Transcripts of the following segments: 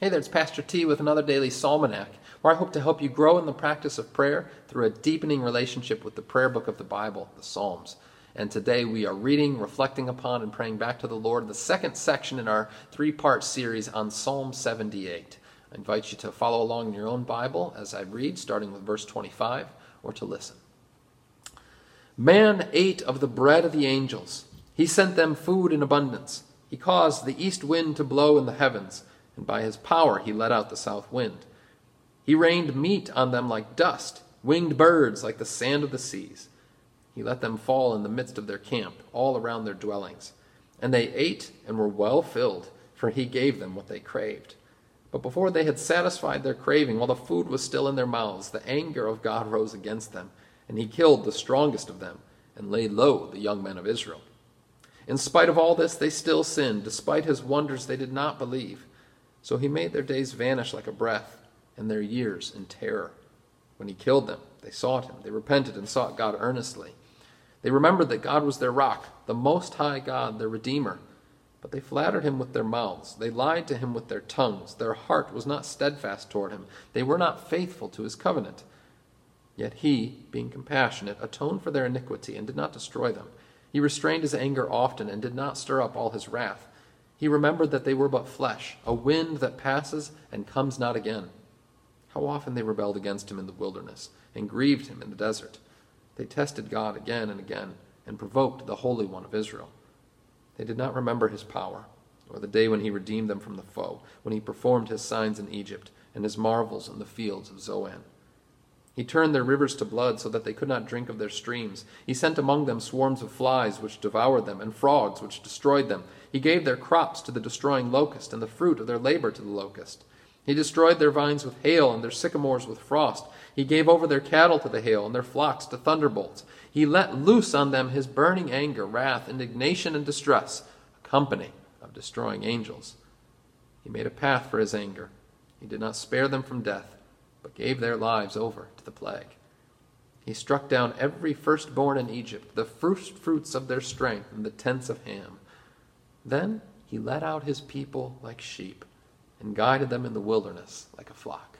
Hey there, it's Pastor T with another daily Psalmanac, where I hope to help you grow in the practice of prayer through a deepening relationship with the prayer book of the Bible, the Psalms. And today we are reading, reflecting upon, and praying back to the Lord, the second section in our three part series on Psalm 78. I invite you to follow along in your own Bible as I read, starting with verse 25, or to listen. Man ate of the bread of the angels, he sent them food in abundance. He caused the east wind to blow in the heavens and by his power he let out the south wind. He rained meat on them like dust, winged birds like the sand of the seas. He let them fall in the midst of their camp, all around their dwellings. And they ate and were well filled, for he gave them what they craved. But before they had satisfied their craving, while the food was still in their mouths, the anger of God rose against them, and he killed the strongest of them, and laid low the young men of Israel. In spite of all this, they still sinned. Despite his wonders, they did not believe. So he made their days vanish like a breath, and their years in terror. When he killed them, they sought him. They repented and sought God earnestly. They remembered that God was their rock, the Most High God, their Redeemer. But they flattered him with their mouths. They lied to him with their tongues. Their heart was not steadfast toward him. They were not faithful to his covenant. Yet he, being compassionate, atoned for their iniquity and did not destroy them. He restrained his anger often and did not stir up all his wrath. He remembered that they were but flesh, a wind that passes and comes not again. How often they rebelled against him in the wilderness and grieved him in the desert. They tested God again and again and provoked the Holy One of Israel. They did not remember his power, or the day when he redeemed them from the foe, when he performed his signs in Egypt and his marvels in the fields of Zoan. He turned their rivers to blood so that they could not drink of their streams. He sent among them swarms of flies which devoured them, and frogs which destroyed them. He gave their crops to the destroying locust, and the fruit of their labor to the locust. He destroyed their vines with hail, and their sycamores with frost. He gave over their cattle to the hail, and their flocks to thunderbolts. He let loose on them his burning anger, wrath, indignation, and distress, a company of destroying angels. He made a path for his anger. He did not spare them from death gave their lives over to the plague. He struck down every firstborn in Egypt, the first fruits of their strength in the tents of Ham. Then he led out his people like sheep and guided them in the wilderness like a flock.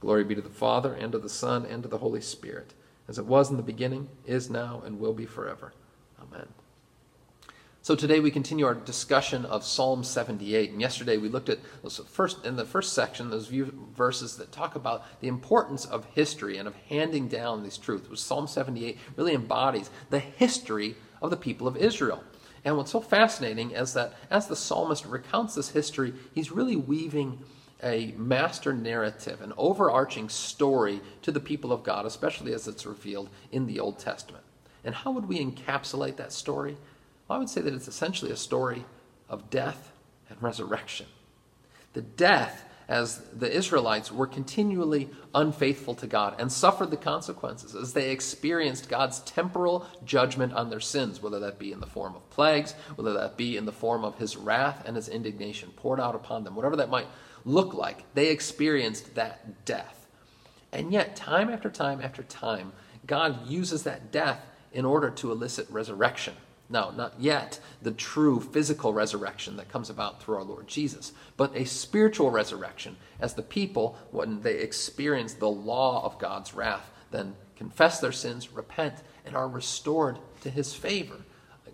Glory be to the Father, and to the Son, and to the Holy Spirit, as it was in the beginning, is now, and will be forever. Amen. So today we continue our discussion of Psalm 78. And yesterday we looked at first in the first section those verses that talk about the importance of history and of handing down these truths. Which Psalm 78 really embodies the history of the people of Israel. And what's so fascinating is that as the psalmist recounts this history, he's really weaving a master narrative, an overarching story to the people of God, especially as it's revealed in the Old Testament. And how would we encapsulate that story? Well, I would say that it's essentially a story of death and resurrection. The death, as the Israelites were continually unfaithful to God and suffered the consequences as they experienced God's temporal judgment on their sins, whether that be in the form of plagues, whether that be in the form of his wrath and his indignation poured out upon them, whatever that might look like, they experienced that death. And yet, time after time after time, God uses that death in order to elicit resurrection. No, not yet the true physical resurrection that comes about through our Lord Jesus, but a spiritual resurrection as the people, when they experience the law of God's wrath, then confess their sins, repent, and are restored to his favor.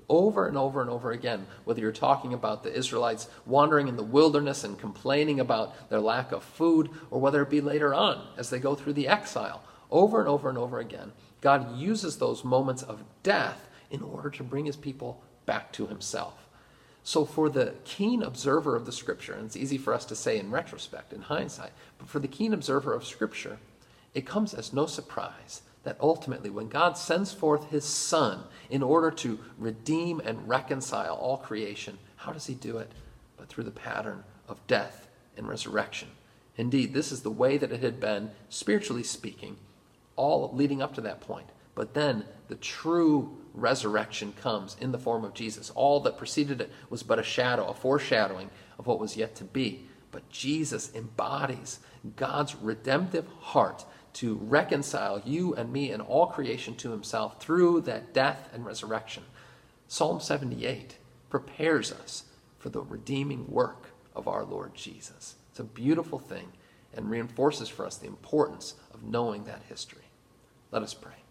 Over and over and over again, whether you're talking about the Israelites wandering in the wilderness and complaining about their lack of food, or whether it be later on as they go through the exile, over and over and over again, God uses those moments of death in order to bring his people back to himself. So, for the keen observer of the scripture, and it's easy for us to say in retrospect, in hindsight, but for the keen observer of scripture, it comes as no surprise that ultimately, when God sends forth his Son in order to redeem and reconcile all creation, how does he do it? But through the pattern of death and resurrection. Indeed, this is the way that it had been, spiritually speaking, all leading up to that point. But then the true resurrection comes in the form of Jesus. All that preceded it was but a shadow, a foreshadowing of what was yet to be. But Jesus embodies God's redemptive heart to reconcile you and me and all creation to himself through that death and resurrection. Psalm 78 prepares us for the redeeming work of our Lord Jesus. It's a beautiful thing and reinforces for us the importance of knowing that history. Let us pray.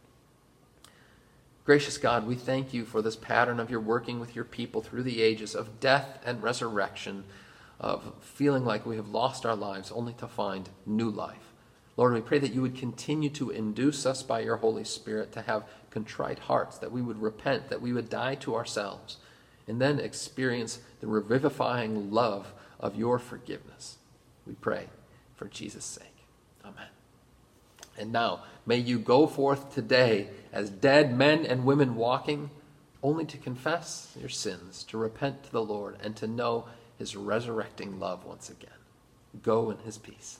Gracious God, we thank you for this pattern of your working with your people through the ages of death and resurrection, of feeling like we have lost our lives only to find new life. Lord, we pray that you would continue to induce us by your Holy Spirit to have contrite hearts, that we would repent, that we would die to ourselves, and then experience the revivifying love of your forgiveness. We pray for Jesus' sake. Amen. And now, may you go forth today as dead men and women walking, only to confess your sins, to repent to the Lord, and to know his resurrecting love once again. Go in his peace.